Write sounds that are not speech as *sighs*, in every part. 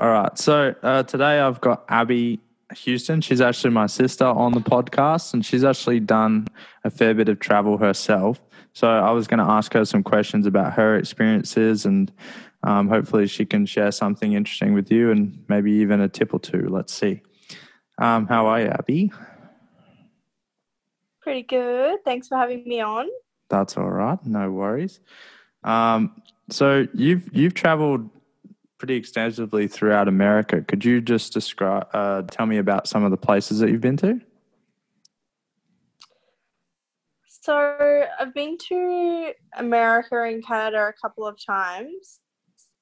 All right. So uh, today I've got Abbie Houston. She's actually my sister on the podcast, and she's actually done a fair bit of travel herself. So I was going to ask her some questions about her experiences, and um, hopefully she can share something interesting with you, and maybe even a tip or two. Let's see. Um, how are you, Abbie? Pretty good. Thanks for having me on. That's all right. No worries. Um, so you've you've traveled pretty extensively throughout America. Could you just describe, uh, tell me about some of the places that you've been to? So I've been to America and Canada a couple of times.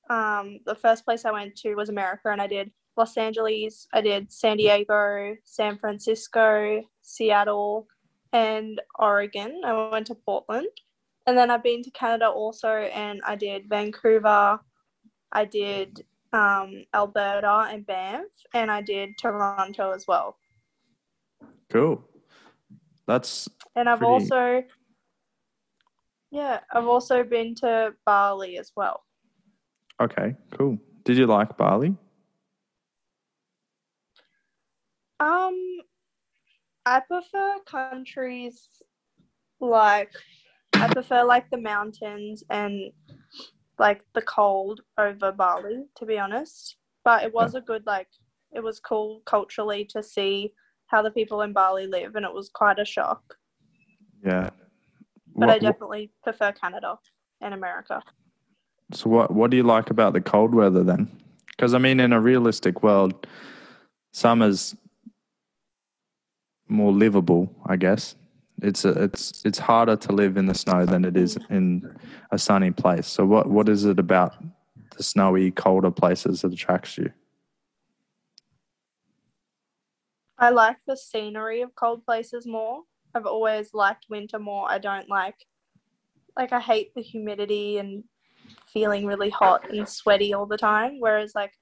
Um, the first place I went to was America, and I did Los Angeles, I did San Diego, San Francisco, Seattle, and Oregon. I went to Portland. And then I've been to Canada also, and I did Vancouver, I did um, Alberta and Banff, and I did Toronto as well. Cool. That's and I've pretty... also yeah, I've also been to Bali as well. Okay, cool. Did you like Bali? Um, I prefer countries like I prefer like the mountains and like the cold over Bali, to be honest. But it was a good like it was cool culturally to see how the people in Bali live, and it was quite a shock. Yeah, but what, I definitely prefer Canada and America. So what what do you like about the cold weather then? Because I mean, in a realistic world, summer's more livable, I guess. It's a, it's it's harder to live in the snow than it is in a sunny place. So what what is it about the snowy, colder places that attracts you? I like the scenery of cold places more. I've always liked winter more. I don't like like I hate the humidity and feeling really hot and sweaty all the time. Whereas like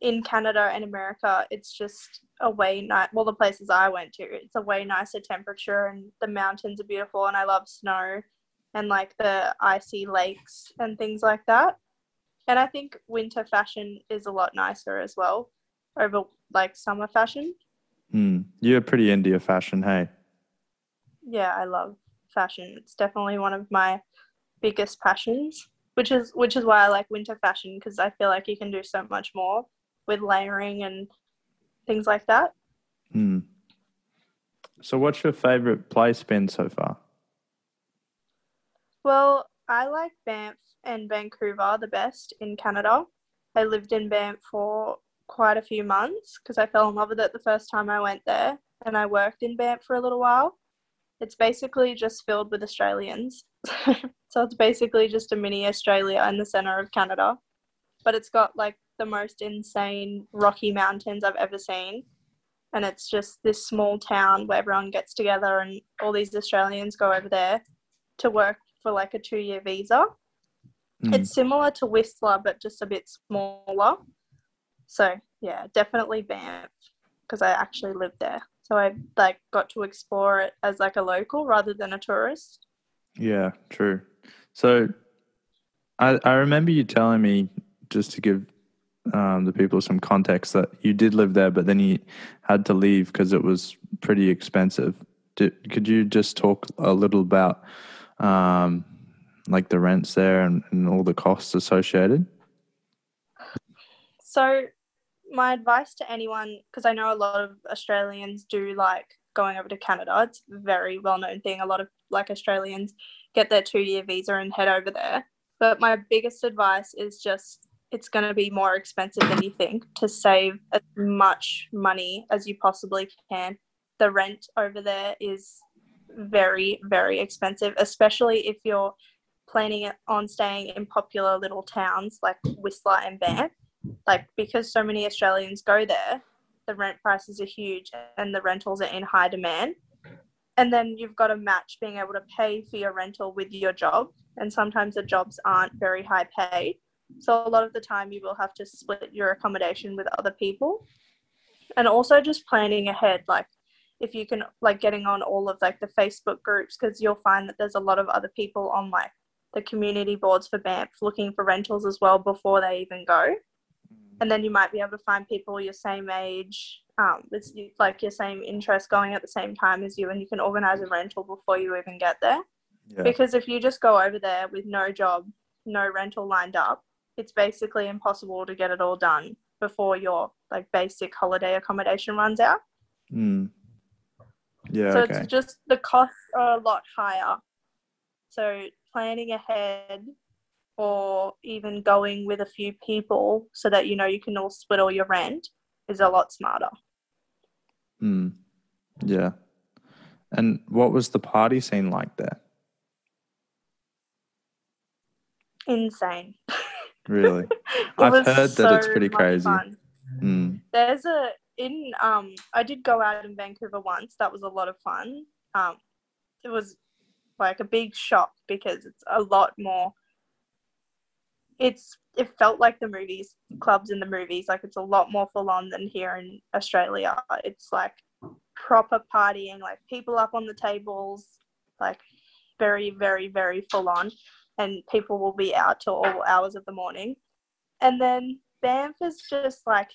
in Canada and America, it's just a way nice. Well, the places I went to, it's a way nicer temperature, and the mountains are beautiful, and I love snow, and like the icy lakes and things like that. And I think winter fashion is a lot nicer as well over like summer fashion. Hmm. You're pretty into your fashion, hey? Yeah, I love fashion. It's definitely one of my biggest passions, which is which is why I like winter fashion because I feel like you can do so much more with layering and things like that. Hmm. So, what's your favorite place been so far? Well, I like Banff and Vancouver the best in Canada. I lived in Banff for quite a few months because I fell in love with it the first time I went there, and I worked in Banff for a little while. It's basically just filled with Australians. *laughs* so it's basically just a mini Australia in the center of Canada. But it's got like the most insane rocky mountains I've ever seen. And it's just this small town where everyone gets together and all these Australians go over there to work for like a two year visa. Mm. It's similar to Whistler, but just a bit smaller. So yeah, definitely Banff because I actually lived there. So I like got to explore it as like a local rather than a tourist. Yeah, true. So I I remember you telling me just to give um, the people some context that you did live there, but then you had to leave because it was pretty expensive. Did, could you just talk a little about um, like the rents there and, and all the costs associated? So, my advice to anyone, because I know a lot of Australians do like going over to Canada. It's a very well known thing. A lot of like Australians get their two year visa and head over there. But my biggest advice is just it's going to be more expensive than you think to save as much money as you possibly can. The rent over there is very, very expensive, especially if you're planning on staying in popular little towns like Whistler and Banff. Like, because so many Australians go there, the rent prices are huge and the rentals are in high demand. And then you've got to match being able to pay for your rental with your job. And sometimes the jobs aren't very high paid. So a lot of the time you will have to split your accommodation with other people. And also just planning ahead, like if you can like getting on all of like the Facebook groups because you'll find that there's a lot of other people on like the community boards for Banff looking for rentals as well before they even go. and then you might be able to find people your same age, um, with like your same interest going at the same time as you, and you can organize a rental before you even get there. Yeah. Because if you just go over there with no job, no rental lined up, it's basically impossible to get it all done before your like basic holiday accommodation runs out. Mm. Yeah. so okay. it's just the costs are a lot higher. So planning ahead or even going with a few people so that you know you can all split all your rent is a lot smarter. Mm. Yeah. And what was the party scene like there? Insane. *laughs* Really? *laughs* I've heard that it's pretty crazy. Mm. There's a in um I did go out in Vancouver once. That was a lot of fun. Um it was like a big shock because it's a lot more it's it felt like the movies clubs in the movies like it's a lot more full on than here in Australia. It's like proper partying, like people up on the tables, like very very very full on and people will be out till all hours of the morning. And then Banff is just like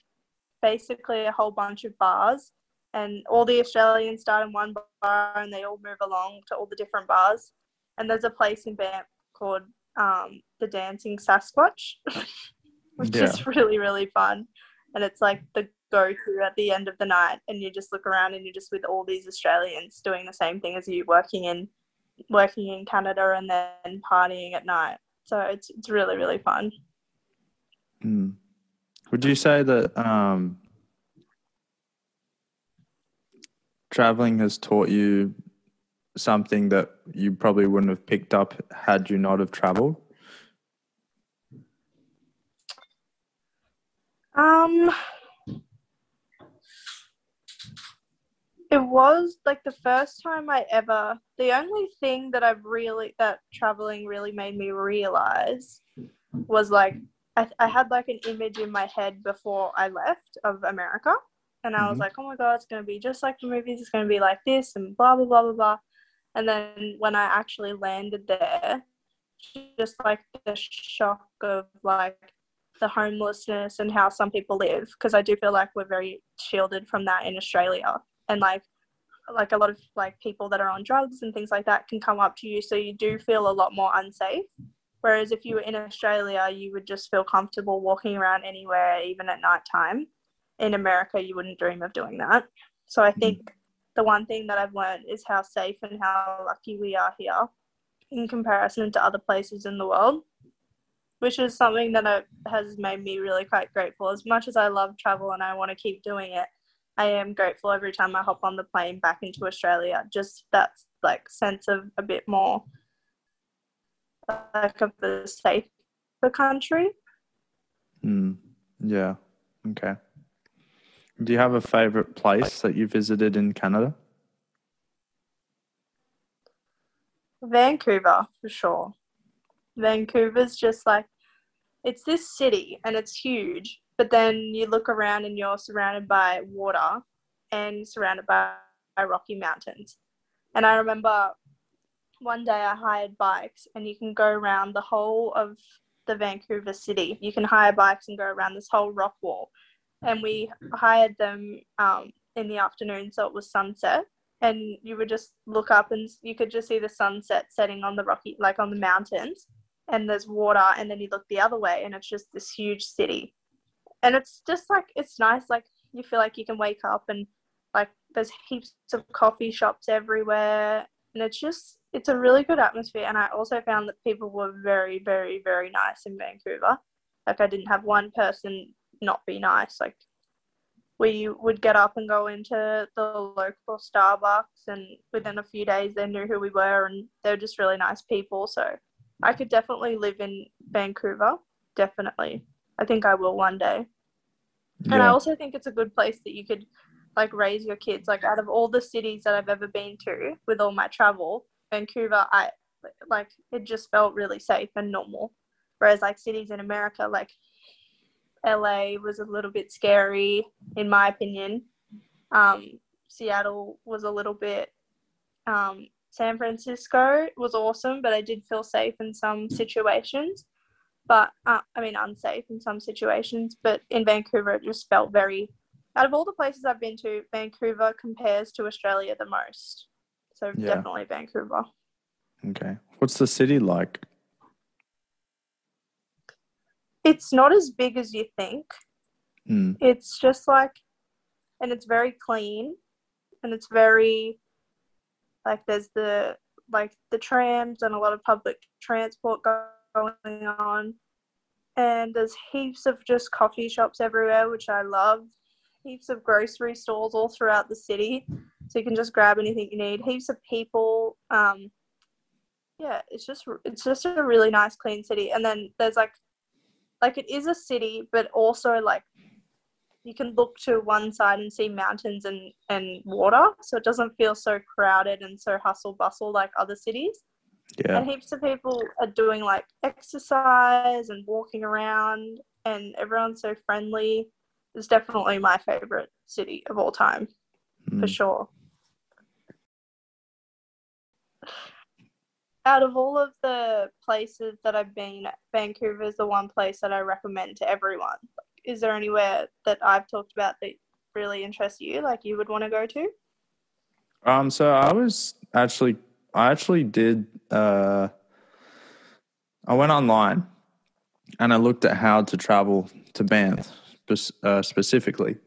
basically a whole bunch of bars, and all the Australians start in one bar and they all move along to all the different bars. And there's a place in Banff called um, the Dancing Sasquatch, *laughs* which Yeah. is really really fun. And it's like the go to at the end of the night, and you just look around and you're just with all these Australians doing the same thing as you, working in working in Canada and then partying at night. So it's it's really really fun. Mm. Would you say that um, traveling has taught you something that you probably wouldn't have picked up had you not have traveled? Um, it was like the first time I ever. The only thing that I've really that traveling really made me realize was like I, I had like an image in my head before I left of America, and I was Mhm. like, oh my god, it's gonna be just like the movies. It's gonna be like this and blah blah blah blah blah. And then when I actually landed there, just like the shock of like the homelessness and how some people live because I do feel like we're very shielded from that in Australia and like like a lot of like people that are on drugs and things like that can come up to you so you do feel a lot more unsafe. Whereas if you were in Australia you would just feel comfortable walking around anywhere even at night time. In America you wouldn't dream of doing that. So I hmm. think the one thing that I've learned is how safe and how lucky we are here in comparison to other places in the world which is something that has made me really quite grateful. As much as I love travel and I want to keep doing it, I am grateful every time I hop on the plane back into Australia. Just that like sense of a bit more like of the safer country. Mm. Yeah. Okay. Do you have a favorite place that you visited in Canada? Vancouver for sure. Vancouver's just like it's this city and it's huge, but then you look around and you're surrounded by water and surrounded by, by Rocky Mountains. And I remember one day I hired bikes and you can go around the whole of the Vancouver city. You can hire bikes and go around this whole rock wall. And we hired them um, in the afternoon, so it was sunset. And you would just look up and you could just see the sunset setting on the rocky, like on the mountains. And there's water, and then you look the other way, and it's just this huge city. And it's just like, it's nice. Like, you feel like you can wake up and like there's heaps of coffee shops everywhere. And it's just, it's a really good atmosphere. And I also found that people were very, very, very nice in Vancouver. Like, I didn't have one person not be nice. Like, we would get up and go into the local Starbucks, and within a few days, they knew who we were, and they're just really nice people. So, I could definitely live in Vancouver. Definitely. I think I will one day. And I also think it's a good place that you could like raise your kids. Like out of all the cities that I've ever been to with all my travel, Vancouver, I like it just felt really safe and normal. Whereas like cities in America, like LA was a little bit scary in my opinion. Um, Seattle was a little bit. Um, San Francisco was awesome, but I did feel safe in some situations. But uh, I mean unsafe in some situations. But in Vancouver, it just felt very. Out of all the places I've been to, Vancouver compares to Australia the most. So Yeah. definitely Vancouver. Okay. What's the city like? It's not as big as you think. Mm. It's just like, and it's very clean, and it's very, like there's the like the trams and a lot of public transport go- going on, and there's heaps of just coffee shops everywhere, which I love. Heaps of grocery stores all throughout the city, so you can just grab anything you need. Heaps of people. Um, yeah, it's just it's just a really nice, clean city. And then there's like, like it is a city, but also like you can look to one side and see mountains and, and water so it doesn't feel so crowded and so hustle bustle like other cities Yeah. and heaps of people are doing like exercise and walking around and everyone's so friendly it's definitely my favorite city of all time for Mm. sure out of all of the places that i've been vancouver is the one place that i recommend to everyone is there anywhere that i've talked about that really interests you like you would want to go to Um, so I was actually, I actually did. Uh, I went online and I looked at how to travel to Banff uh, specifically.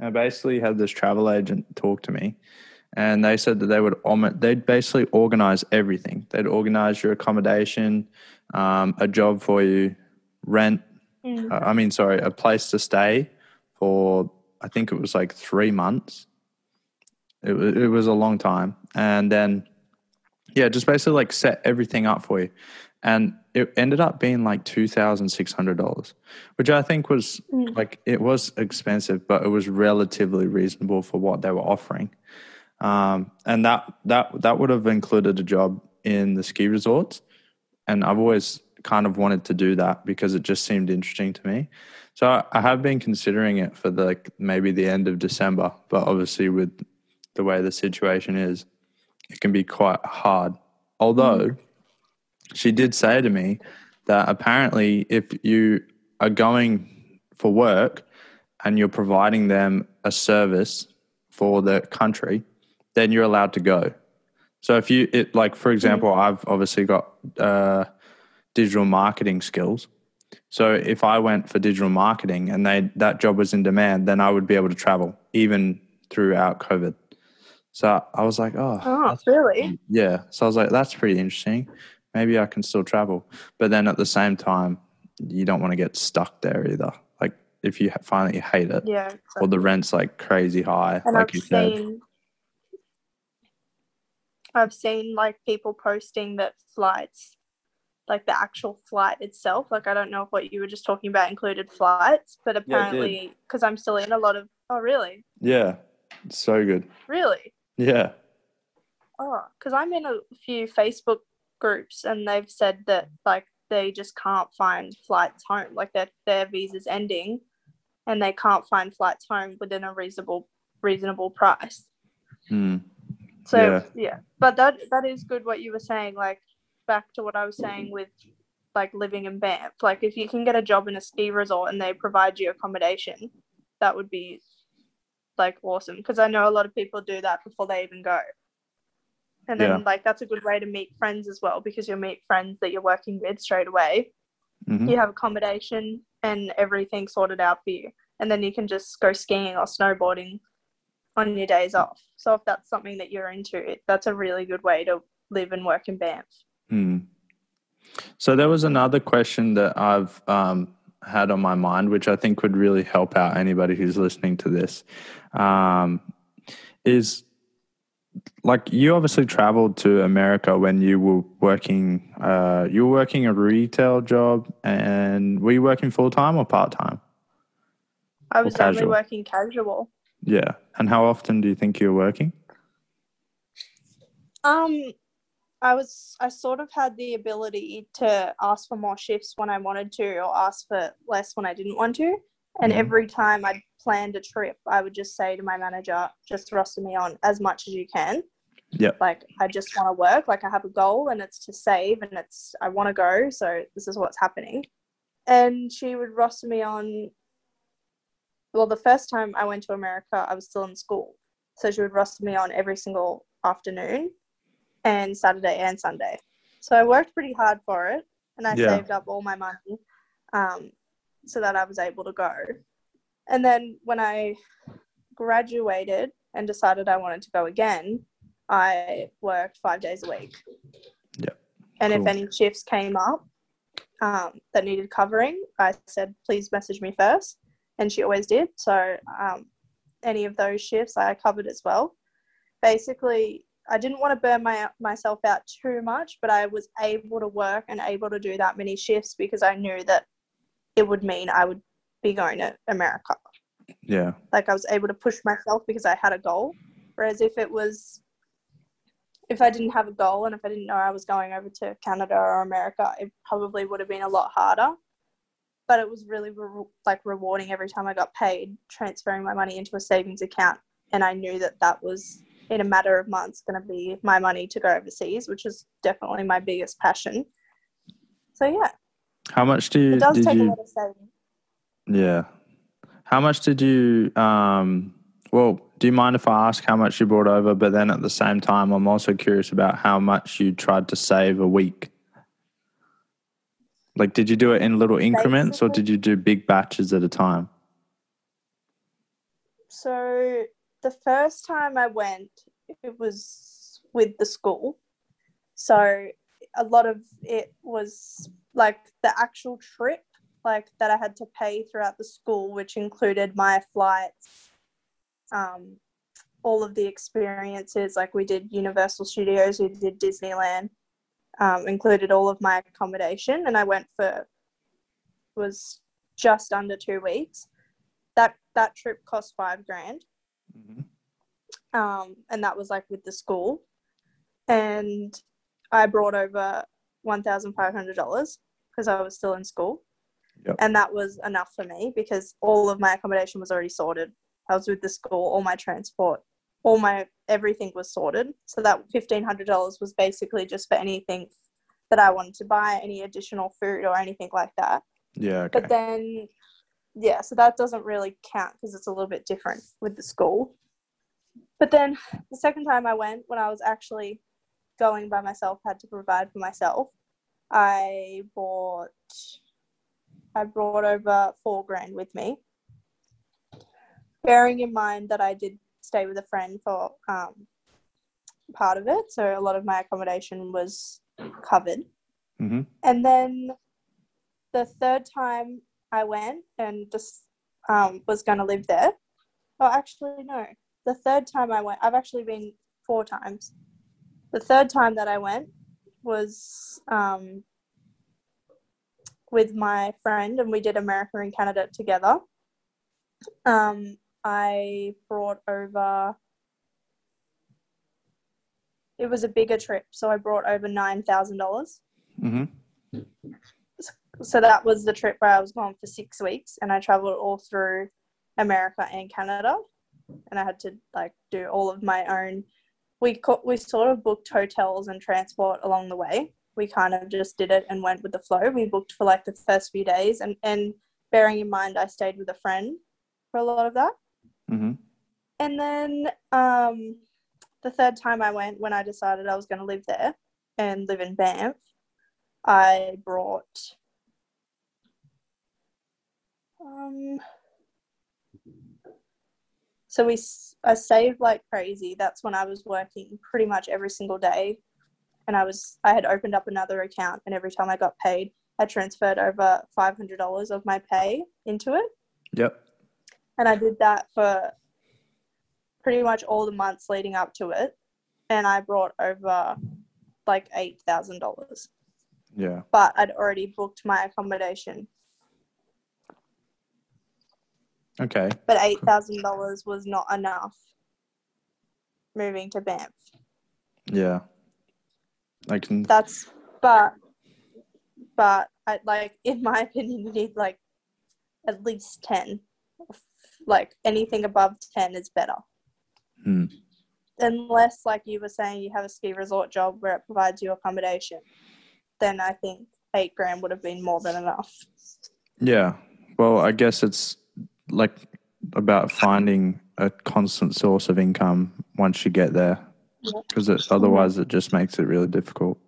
I basically had this travel agent talk to me, and they said that they would they'd basically organize everything. They'd organize your accommodation, um, a job for you, rent. Mm. uh, I mean, sorry, a place to stay for. I think it was like three months. It it was a long time, and then yeah, just basically like set everything up for you, and it ended up being like two thousand six hundred dollars, which I think was Mm. like it was expensive, but it was relatively reasonable for what they were offering. Um, and that that that would have included a job in the ski resorts, and I've always kind of wanted to do that because it just seemed interesting to me. So I, I have been considering it for the like, maybe the end of December, but obviously with the way the situation is, it can be quite hard. Although she did say to me that apparently if you are going for work and you're providing them a service for the country, then you're allowed to go. So if you it like for example, I've obviously got uh, digital marketing skills. So if I went for digital marketing and they that job was in demand, then I would be able to travel even throughout COVID. So I was like, oh, oh really yeah. So I was like, that's pretty interesting. Maybe I can still travel. But then at the same time, you don't want to get stuck there either. Like if you ha- find that you hate it yeah or the rent's like crazy high, and like I've you said. seen I've seen like people posting that flights, like the actual flight itself. Like I don't know if what you were just talking about included flights, but apparently because I'm still in a lot of oh really Yeah. So good. really Yeah. oh because I'm in a few Facebook groups and they've said that like they just can't find flights home like their their visa's ending and they can't find flights home within a reasonable reasonable price Mm. So Yeah. yeah. but that that is good what you were saying. Like back to what I was saying with like living in Banff. Like if you can get a job in a ski resort and they provide you accommodation, that would be like awesome. Because I know a lot of people do that before they even go. And then Yeah. like that's a good way to meet friends as well because you'll meet friends that you're working with straight away. Mhm. You have accommodation and everything sorted out for you. And then you can just go skiing or snowboarding on your days off. So if that's something that you're into, that's a really good way to live and work in Banff. Hmm. So there was another question that I've um, had on my mind, which I think would really help out anybody who's listening to this. Um, is like you obviously traveled to America when you were working. Uh, you were working a retail job, and were you working full time or part time? I was only working casual. Yeah. And how often do you think you're working? Um, I was I sort of had the ability to ask for more shifts when I wanted to, or ask for less when I didn't want to. And every time I planned a trip, I would just say to my manager, "Just roster me on as much as you can." Yep. Like I just want to work. Like I have a goal, and it's to save, and it's I want to go. So this is what's happening. and she would roster me on. Well, the first time I went to America, I was still in school, so she would roster me on every single afternoon, and Saturday and Sunday. So I worked pretty hard for it, and I Yeah. saved up all my money, um, so that I was able to go. And then when I graduated and decided I wanted to go again, I worked five days a week. Yep. And Cool. if any shifts came up um, that needed covering, I said, please message me first. And she always did. So um, any of those shifts I covered as well. Basically, I didn't want to burn my myself out too much, but I was able to work and able to do that many shifts because I knew that it would mean I would be going to America Yeah. like I was able to push myself because I had a goal. Whereas if it was, if I didn't have a goal and if I didn't know I was going over to Canada or America, it probably would have been a lot harder. But it was really re- like rewarding every time I got paid, transferring my money into a savings account, and I knew that that was in a matter of months going to be my money to go overseas, which is definitely my biggest passion. So yeah, How much do you it does did take a lot of saving. Yeah. How much did you um well, do you mind if I ask how much you brought over, but then at the same time I'm also curious about how much you tried to save a week? Like did you do it in little increments or did you do big batches at a time? So the first time I went, it was with the school. So a lot of it was like the actual trip, like that I had to pay throughout the school, which included my flights, um, all of the experiences. Like we did Universal Studios, we did Disneyland, um, included all of my accommodation, and I went for was just under two weeks that that trip cost five grand um, and that was like with the school. And i brought over $1500 because i was still in school. Yep. and that was enough for me because all of my accommodation was already sorted. I was with the school all my transport all my everything was sorted. So that $1500 was basically just for anything that i wanted to buy any additional food or anything like that. Yeah, okay. but then, yeah, so that doesn't really count because it's a little bit different with the school. But then the second time I went, when I was actually going by myself, had to provide for myself, I bought, I brought over four grand with me. Bearing in mind that I did stay with a friend for um, part of it, so a lot of my accommodation was covered. hmm And then the third time I went and just um, was going to live there. Oh, actually, no. The third time I went, I've actually been four times. The third time that I went was um, with my friend, and we did America and Canada together. Um, I brought over. It was a bigger trip, so I brought over nine thousand dollars hmm so that was the trip where I was gone for six weeks and I traveled all through America and Canada. And I had to like do all of my own. We co- we sort of booked hotels and transport along the way. We kind of just did it and went with the flow. We booked for like the first few days. And and bearing in mind I stayed with a friend for a lot of that. Hmm and then um the third time I went when I decided I was going to live there and live in Banff I brought um so we I saved like crazy that's when I was working pretty much every single day and I was I had opened up another account and every time I got paid I transferred over $500 of my pay into it Yep. and I did that for pretty much all the months leading up to it, and I brought over like eight thousand dollars. Yeah. But I'd already booked my accommodation, Okay. but eight thousand dollars was not enough. Moving to Banff, Yeah. I can that's but but I like in my *laughs* opinion you need like at least ten. Like anything above ten is better. Hmm. unless like you were saying you have a ski resort job where it provides you accommodation then i think eight grand would have been more than enough Yeah. Well, I guess it's like about finding a constant source of income once you get there, because it, otherwise it just makes it really difficult.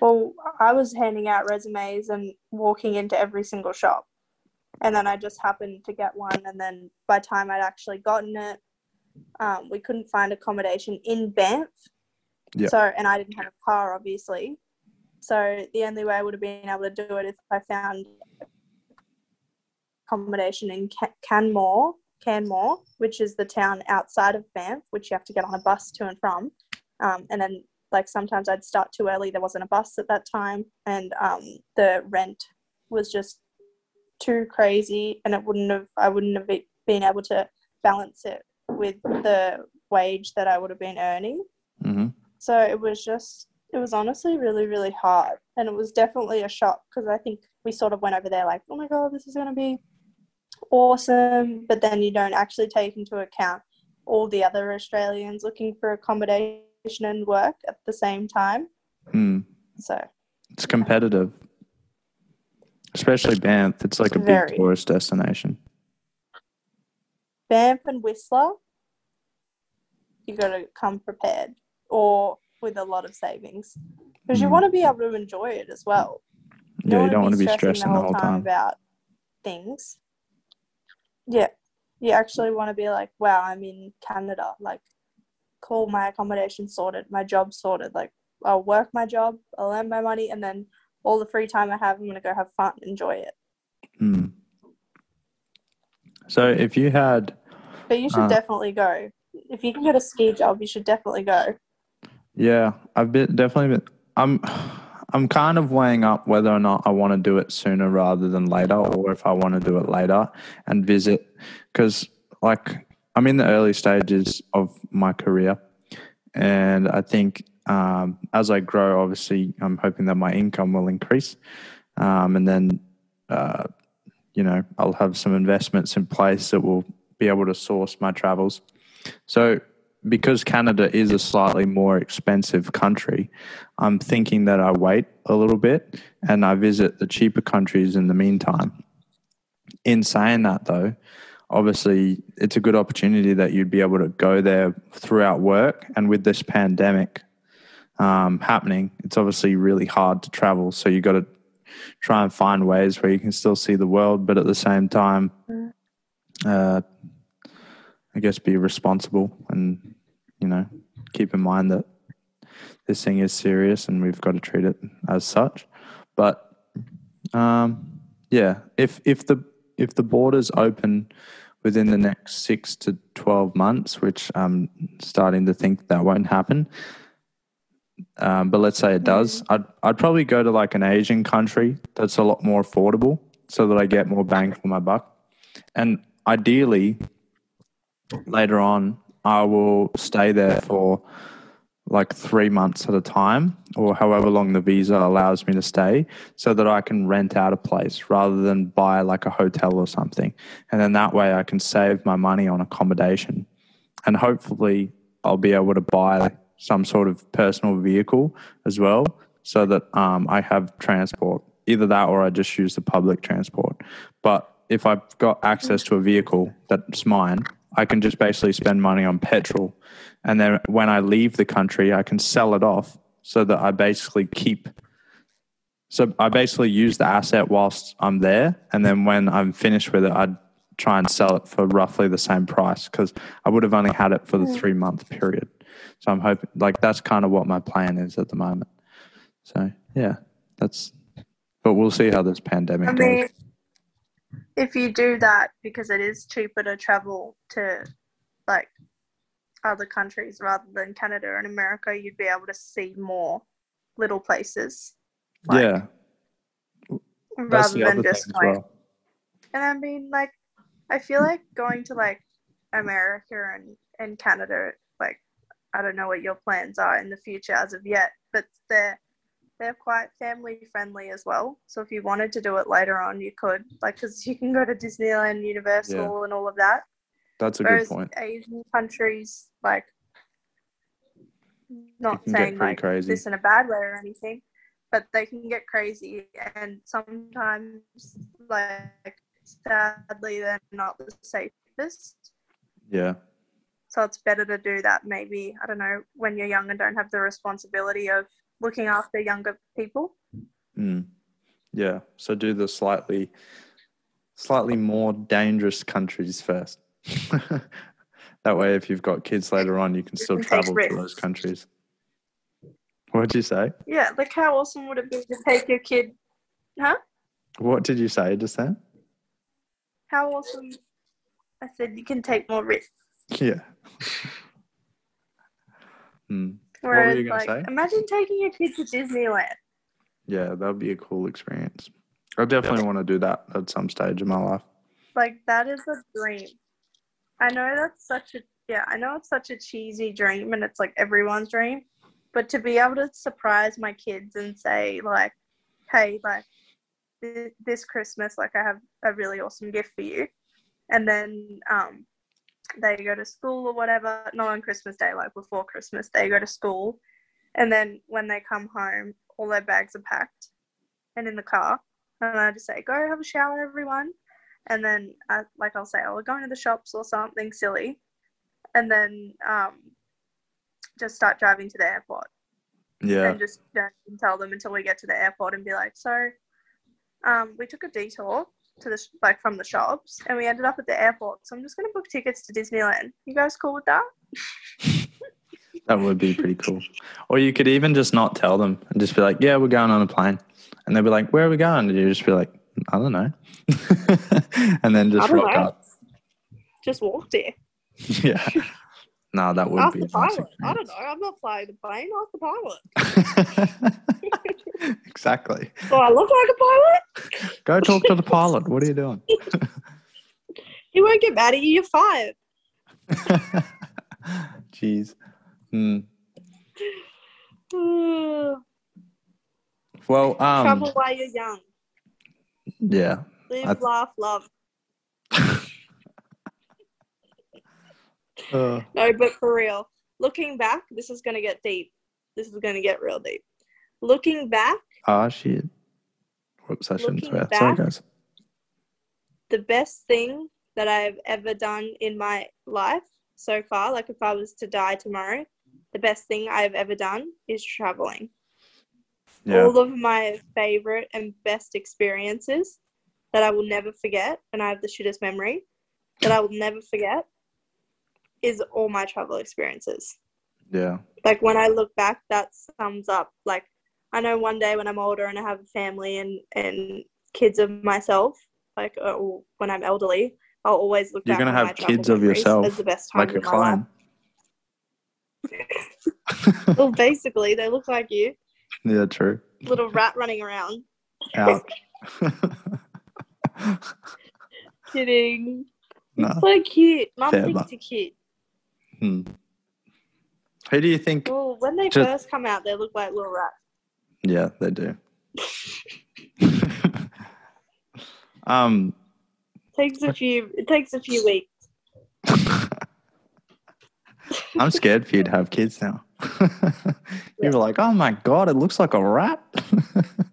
Well, I was handing out resumes and walking into every single shop. And then I just happened to get one. And then by the time I'd actually gotten it, um, we couldn't find accommodation in Banff. Yeah. So, and I didn't have a car, obviously. So the only way I would have been able to do it if I found accommodation in Canmore, Canmore, which is the town outside of Banff, which you have to get on a bus to and from. Um, and then like sometimes I'd start too early. There wasn't a bus at that time, and um, the rent was just too crazy, and it wouldn't have. I wouldn't have been able to balance it with the wage that I would have been earning. hmm So it was just. It was honestly really, really hard, and it was definitely a shock because I think we sort of went over there like, "Oh my god, this is going to be awesome," but then you don't actually take into account all the other Australians looking for accommodation and work at the same time. Mm. So It's competitive, especially Banff. It's like a Very. big tourist destination. Banff and Whistler, you got to come prepared or with a lot of savings because you Mm. want to be able to enjoy it as well. Yeah, you don't want to be stressing stressing the whole time. about things. Yeah, you actually want to be like, wow, I'm in Canada. Like, call my accommodation sorted, my job sorted. Like, I'll work my job, I'll earn my money, and then all the free time I have, I'm gonna go have fun, enjoy it. Mm. So if you had, But you should Uh. definitely go. If you can get a ski job, you should definitely go. yeah, I've been definitely been. I'm, I'm kind of weighing up whether or not I want to do it sooner rather than later, or if I want to do it later and visit, because like I'm in the early stages of my career, and I think um, as I grow, obviously, I'm hoping that my income will increase, um, and then, uh, you know, I'll have some investments in place that will be able to source my travels. So, because Canada is a slightly more expensive country, I'm thinking that I wait a little bit and I visit the cheaper countries in the meantime. In saying that, though, obviously it's a good opportunity that you'd be able to go there throughout work. And with this pandemic um, happening, it's obviously really hard to travel. So you've got to try and find ways where you can still see the world, but at the same time, uh, I guess be responsible and you know keep in mind that this thing is serious and we've got to treat it as such. But um, yeah, if if the if the borders open within the next six to twelve months, which I'm starting to think that won't happen. Um, but let's say it does, I'd I'd probably go to like an Asian country that's a lot more affordable, so that I get more bang for my buck. And ideally, later on, I will stay there for like three months at a time or however long the visa allows me to stay so that I can rent out a place rather than buy like a hotel or something. And then that way I can save my money on accommodation. And hopefully I'll be able to buy some sort of personal vehicle as well so that um, I have transport. Either that or I just use the public transport. But if I've got access to a vehicle that's mine, I can just basically spend money on petrol. And then when I leave the country, I can sell it off so that I basically keep. So I basically use the asset whilst I'm there. And then when I'm finished with it, I'd try and sell it for roughly the same price because I would have only had it for the hmm. three month period. So I'm hoping, like, that's kind of what my plan is at the moment. So, yeah, that's, but we'll see how this pandemic I goes. If you do that because it is cheaper to travel to like other countries rather than Canada and America, you'd be able to see more little places like, yeah, that's rather than just going. well. And I mean, like, I feel like going to like America and, and Canada, like, I don't know what your plans are in the future as of yet, but they're they're quite family friendly as well. So if you wanted to do it later on, you could, like, because you can go to Disneyland, Universal, and all of that. That's a good Whereas point. Asian countries, like, not saying like crazy. this in a bad way or anything, but they can get crazy, and sometimes, like sadly, they're not the safest. Yeah. So it's better to do that maybe, I don't know, when you're young and don't have the responsibility of looking after younger people. Mm. Yeah. So do the slightly slightly more dangerous countries first. *laughs* that way if you've got kids later on you can still can travel to those countries. What'd you say? Yeah, like how awesome would it be to take your kid? Huh? What did you say just then? How awesome? I said you can take more risks. Yeah. *laughs* Hmm. Were Whereas, you gonna like, say? imagine taking your kid to Disneyland. Yeah, that would be a cool experience. I definitely want to do that at some stage in my life. Like that is a dream. I know that's such a yeah, I know it's such a cheesy dream and it's like everyone's dream. But to be able to surprise my kids and say like, hey, like thi- this Christmas, like I have a really awesome gift for you. And then um they go to school or whatever, not on Christmas Day, like before Christmas, they go to school. And then when they come home, all their bags are packed and in the car. And I just say, go have a shower, everyone and then I, like I'll say, oh, we're going to the shops or something silly, and then um, just start driving to the airport Yeah. and just don't tell them until we get to the airport and be like, so um, we took a detour to the sh- like from the shops and we ended up at the airport, so I'm just gonna book tickets to Disneyland. You guys cool with that? *laughs* That would be pretty cool. Or you could even just not tell them and just be like, yeah, we're going on a plane. And they'll be like, where are we going? And you just be like, I don't know. *laughs* and then just I rock know. up. Just walk there. *laughs* Yeah. No, that would Ask be the pilot. I don't know. I'm not flying the plane. Ask the pilot. *laughs* exactly. Do I look like a pilot? Go talk to the pilot. What are you doing? *laughs* He won't get mad at you. You're five. *laughs* Jeez. Hmm. *sighs* Well, um, Travel while you're young. yeah. Live, I- laugh, love. Uh, No, but for real, looking back, this is gonna get deep. This is gonna get real deep. Looking back, ah, shit. Whoops, I shouldn't Looking swear. Sorry, guys. the best thing that I've ever done in my life so far, like if I was to die tomorrow, the best thing I've ever done is traveling. Yeah. All of my favorite and best experiences that I will never forget, and I have the shittest memory that I will never forget, is all my travel experiences. Yeah. like when I look back, that sums up. Like I know one day when I'm older and I have a family and and kids of myself, like uh, or when I'm elderly, I'll always look. You're gonna have my kids of yourself, as the best time Like a clone. *laughs* Well, basically, they look like you, *laughs* yeah, true. little rat running around. Ouch. *laughs* Kidding. It's so cute. Mum thinks you're cute. Hmm. Who do you think? Well, when they Just- first come out, they look like little rats. Yeah, they do. *laughs* um, takes a few. It takes a few weeks. *laughs* I'm scared for you to have kids now. *laughs* you were like, oh my god, it looks like a rat.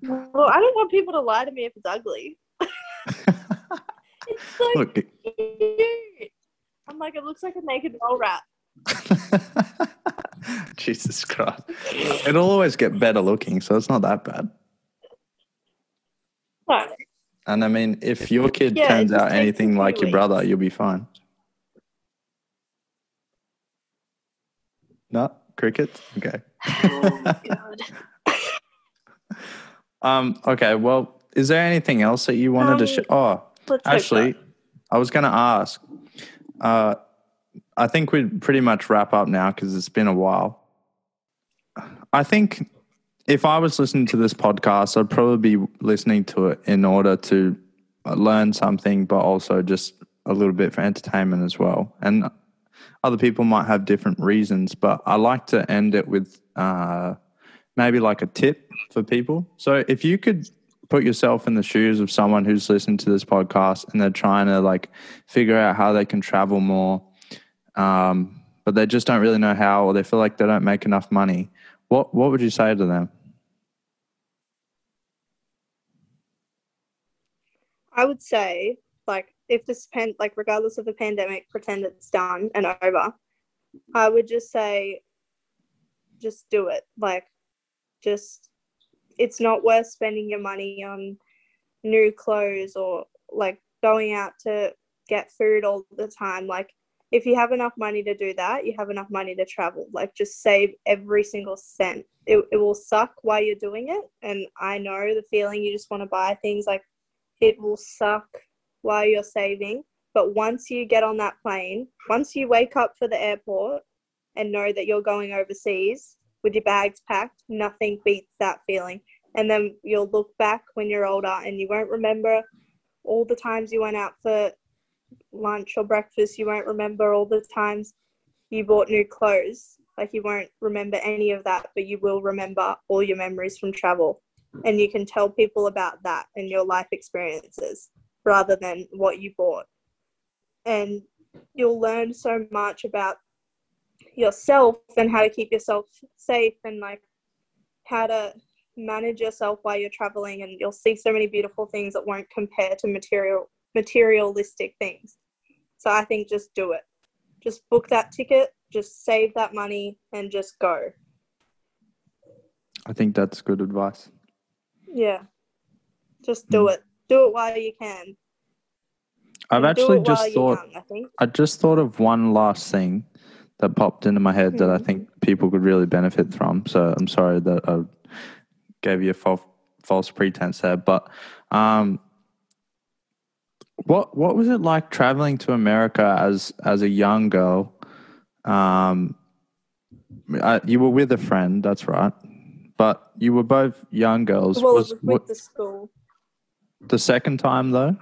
Well, I don't want people to lie to me if it's ugly. It's so Look, cute. I'm like, it looks like a naked mole rat. *laughs* Jesus Christ. It'll always get better looking, so it's not that bad. No, And I mean, if your kid Yeah, turns out anything like your brother, you'll be fine. No Cricket? Okay. Oh my *laughs* god. Um. Okay. Well, is there anything else that you wanted to? Um, Sh- oh, Let's actually. I was going to ask. Uh, I think we'd pretty much wrap up now because it's been a while. I think if I was listening to this podcast, I'd probably be listening to it in order to learn something, but also just a little bit for entertainment as well. And other people might have different reasons, but I like to end it with uh, maybe like a tip for people. So if you could put yourself in the shoes of someone who's listened to this podcast and they're trying to like figure out how they can travel more, um, but they just don't really know how, or they feel like they don't make enough money. What What would you say to them? I would say, like, if this pen, like, regardless of the pandemic, pretend it's done and over. I would just say, just do it. Like, just it's not worth spending your money on new clothes or like going out to get food all the time. Like, if you have enough money to do that, you have enough money to travel. Like just save every single cent. It, it will suck while you're doing it. And I know the feeling you just want to buy things like it will suck while you're saving. But once you get on that plane, once you wake up for the airport and know that you're going overseas with your bags packed, nothing beats that feeling. And then you'll look back when you're older and you won't remember all the times you went out for lunch or breakfast. You won't remember all the times you bought new clothes. Like you won't remember any of that, but you will remember all your memories from travel. And you can tell people about that and your life experiences rather than what you bought. And you'll learn so much about yourself and how to keep yourself safe and like how to manage yourself while you're traveling and you'll see so many beautiful things that won't compare to material materialistic things so i think just do it just book that ticket just save that money and just go I think that's good advice. yeah just do Mm. it do it while you can I've And actually just thought young, i I just thought of one last thing that popped into my head that I Mhm. think people could really benefit from. So I'm sorry that I gave you a false false pretense there, but um, what what was it like traveling to America as as a young girl? Um, I, you were with a friend, that's right, but you were both young girls. well was it was what, with the school the second time though?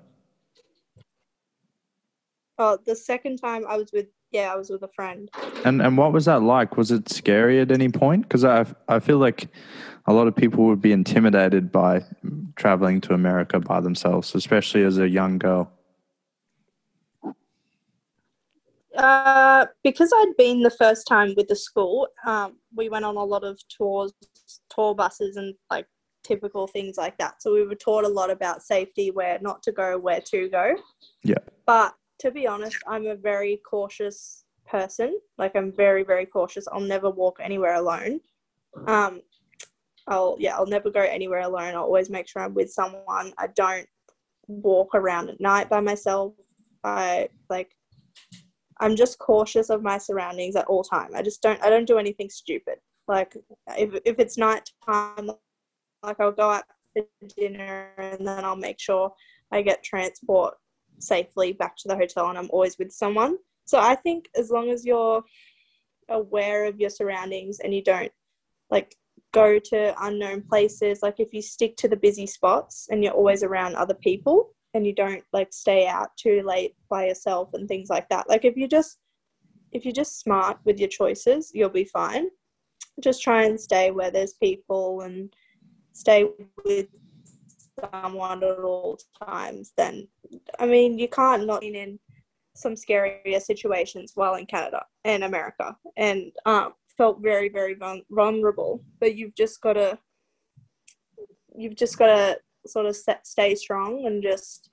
oh the second time i was with yeah i was with a friend And and what was that like? Was it scary at any point? Because I I feel like a lot of people would be intimidated by traveling to America by themselves, especially as a young girl. Uh, because I'd been the first time with the school, um, we went on a lot of tours, tour buses, and like typical things like that. So we were taught a lot about safety, where not to go, where to go. Yeah. But to be honest, I'm a very cautious person. Like I'm very, very cautious. I'll never walk anywhere alone. Um, I'll yeah, I'll never go anywhere alone. I'll always make sure I'm with someone. I don't walk around at night by myself. I like I'm just cautious of my surroundings at all time. I just don't I don't do anything stupid. Like if if it's night time, like I'll go out for dinner and then I'll make sure I get transport safely back to the hotel and I'm always with someone. So I think as long as you're aware of your surroundings and you don't like go to unknown places, like if you stick to the busy spots and you're always around other people, and you don't like stay out too late by yourself and things like that. Like if you just if you're just smart with your choices, you'll be fine. Just try and stay where there's people and stay with someone at all times. Then, I mean, you can't not be in some scarier situations while in Canada and America, and um, felt very, very vulnerable. But you've just got to, you've just got to sort of set, stay strong and just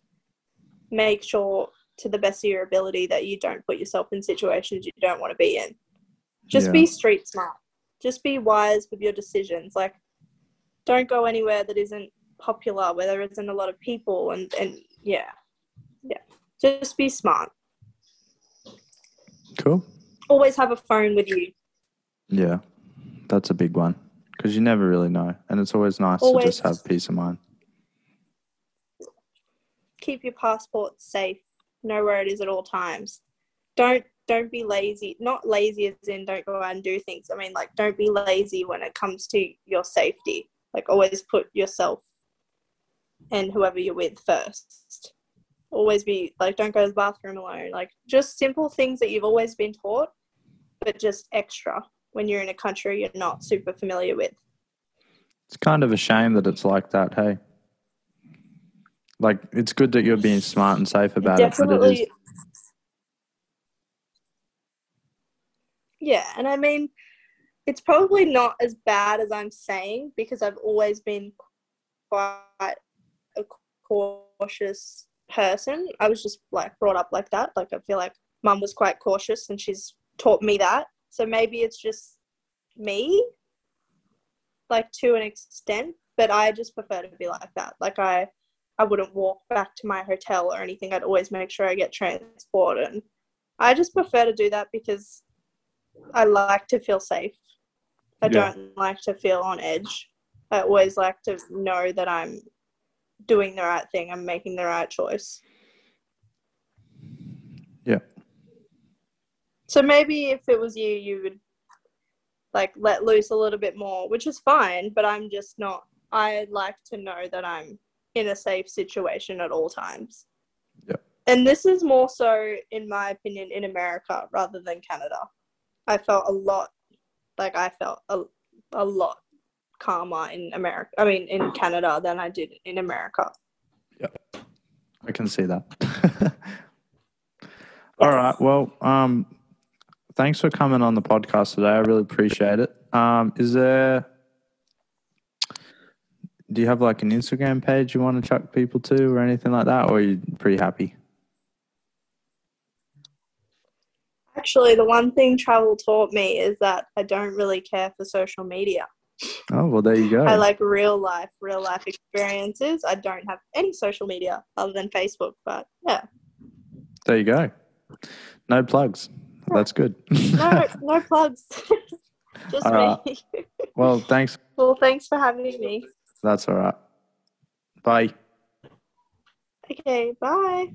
make sure to the best of your ability that you don't put yourself in situations you don't want to be in. Just Yeah. be street smart. Just be wise with your decisions. Like, don't go anywhere that isn't popular, where there isn't a lot of people, and and yeah, yeah. Just be smart. Cool. Always have a phone with you. Yeah, that's a big one because you never really know, and it's always nice to just have peace of mind. keep your passport safe know where it is at all times. Don't don't be lazy not lazy as in don't go out and do things i mean like don't be lazy when it comes to your safety like always put yourself and whoever you're with first. Always be like don't go to the bathroom alone like just simple things that you've always been taught but just extra when you're in a country you're not super familiar with It's kind of a shame that it's like that. Hey, like it's good that you're being smart and safe about it, but it definitely is yeah and i mean it's probably not as bad as i'm saying because i've always been quite a cautious person. I was just like brought up like that. Like I feel like mum was quite cautious and she's taught me that. So maybe it's just me, like to an extent, but I just prefer to be like that. Like I, I wouldn't walk back to my hotel or anything. I'd always make sure I get transport, and I just prefer to do that because I like to feel safe. I Yeah. don't like to feel on edge. I always like to know that I'm doing the right thing. I'm making the right choice. Yeah. So maybe if it was you, you would like let loose a little bit more, which is fine, but I'm just not. I like to know that I'm in a safe situation at all times. Yeah. And this is more so, in my opinion, in America rather than Canada. I felt a lot, like I felt a, a lot calmer in America. I mean, in Canada than I did in America. I can see that. *laughs* All right. Well, um, thanks for coming on the podcast today. I really appreciate it. Um, is there? Do you have like an Instagram page you want to chuck people to, or anything like that, or are you pretty happy? Actually, the one thing travel taught me is that I don't really care for social media. Oh well, there you go. I like real life, real life experiences. I don't have any social media other than Facebook, but yeah, there you go. No plugs. That's good. *laughs* no, no plugs. *laughs* Just me. *laughs* well, thanks. well, thanks for having me. That's all right. Bye. Okay, bye.